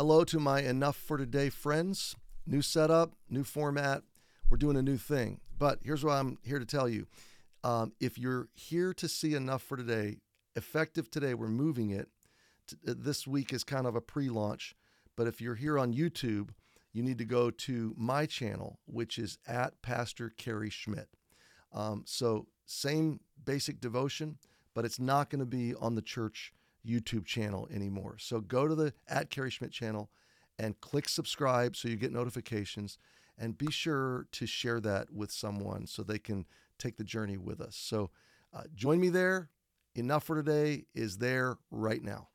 Hello to my Enough for Today friends. New setup, new format. We're doing a new thing. But here's what I'm here to tell you. Um, if you're here to see Enough for Today, effective today, we're moving it. Uh, this week is kind of a pre launch. But if you're here on YouTube, you need to go to my channel, which is at Pastor Kerry Schmidt. Um, so, same basic devotion, but it's not going to be on the church YouTube channel anymore. So, go to the at Kerry Schmidt channel and click subscribe so you get notifications. And be sure to share that with someone so they can take the journey with us. So, uh, join me there. Enough for today is there right now.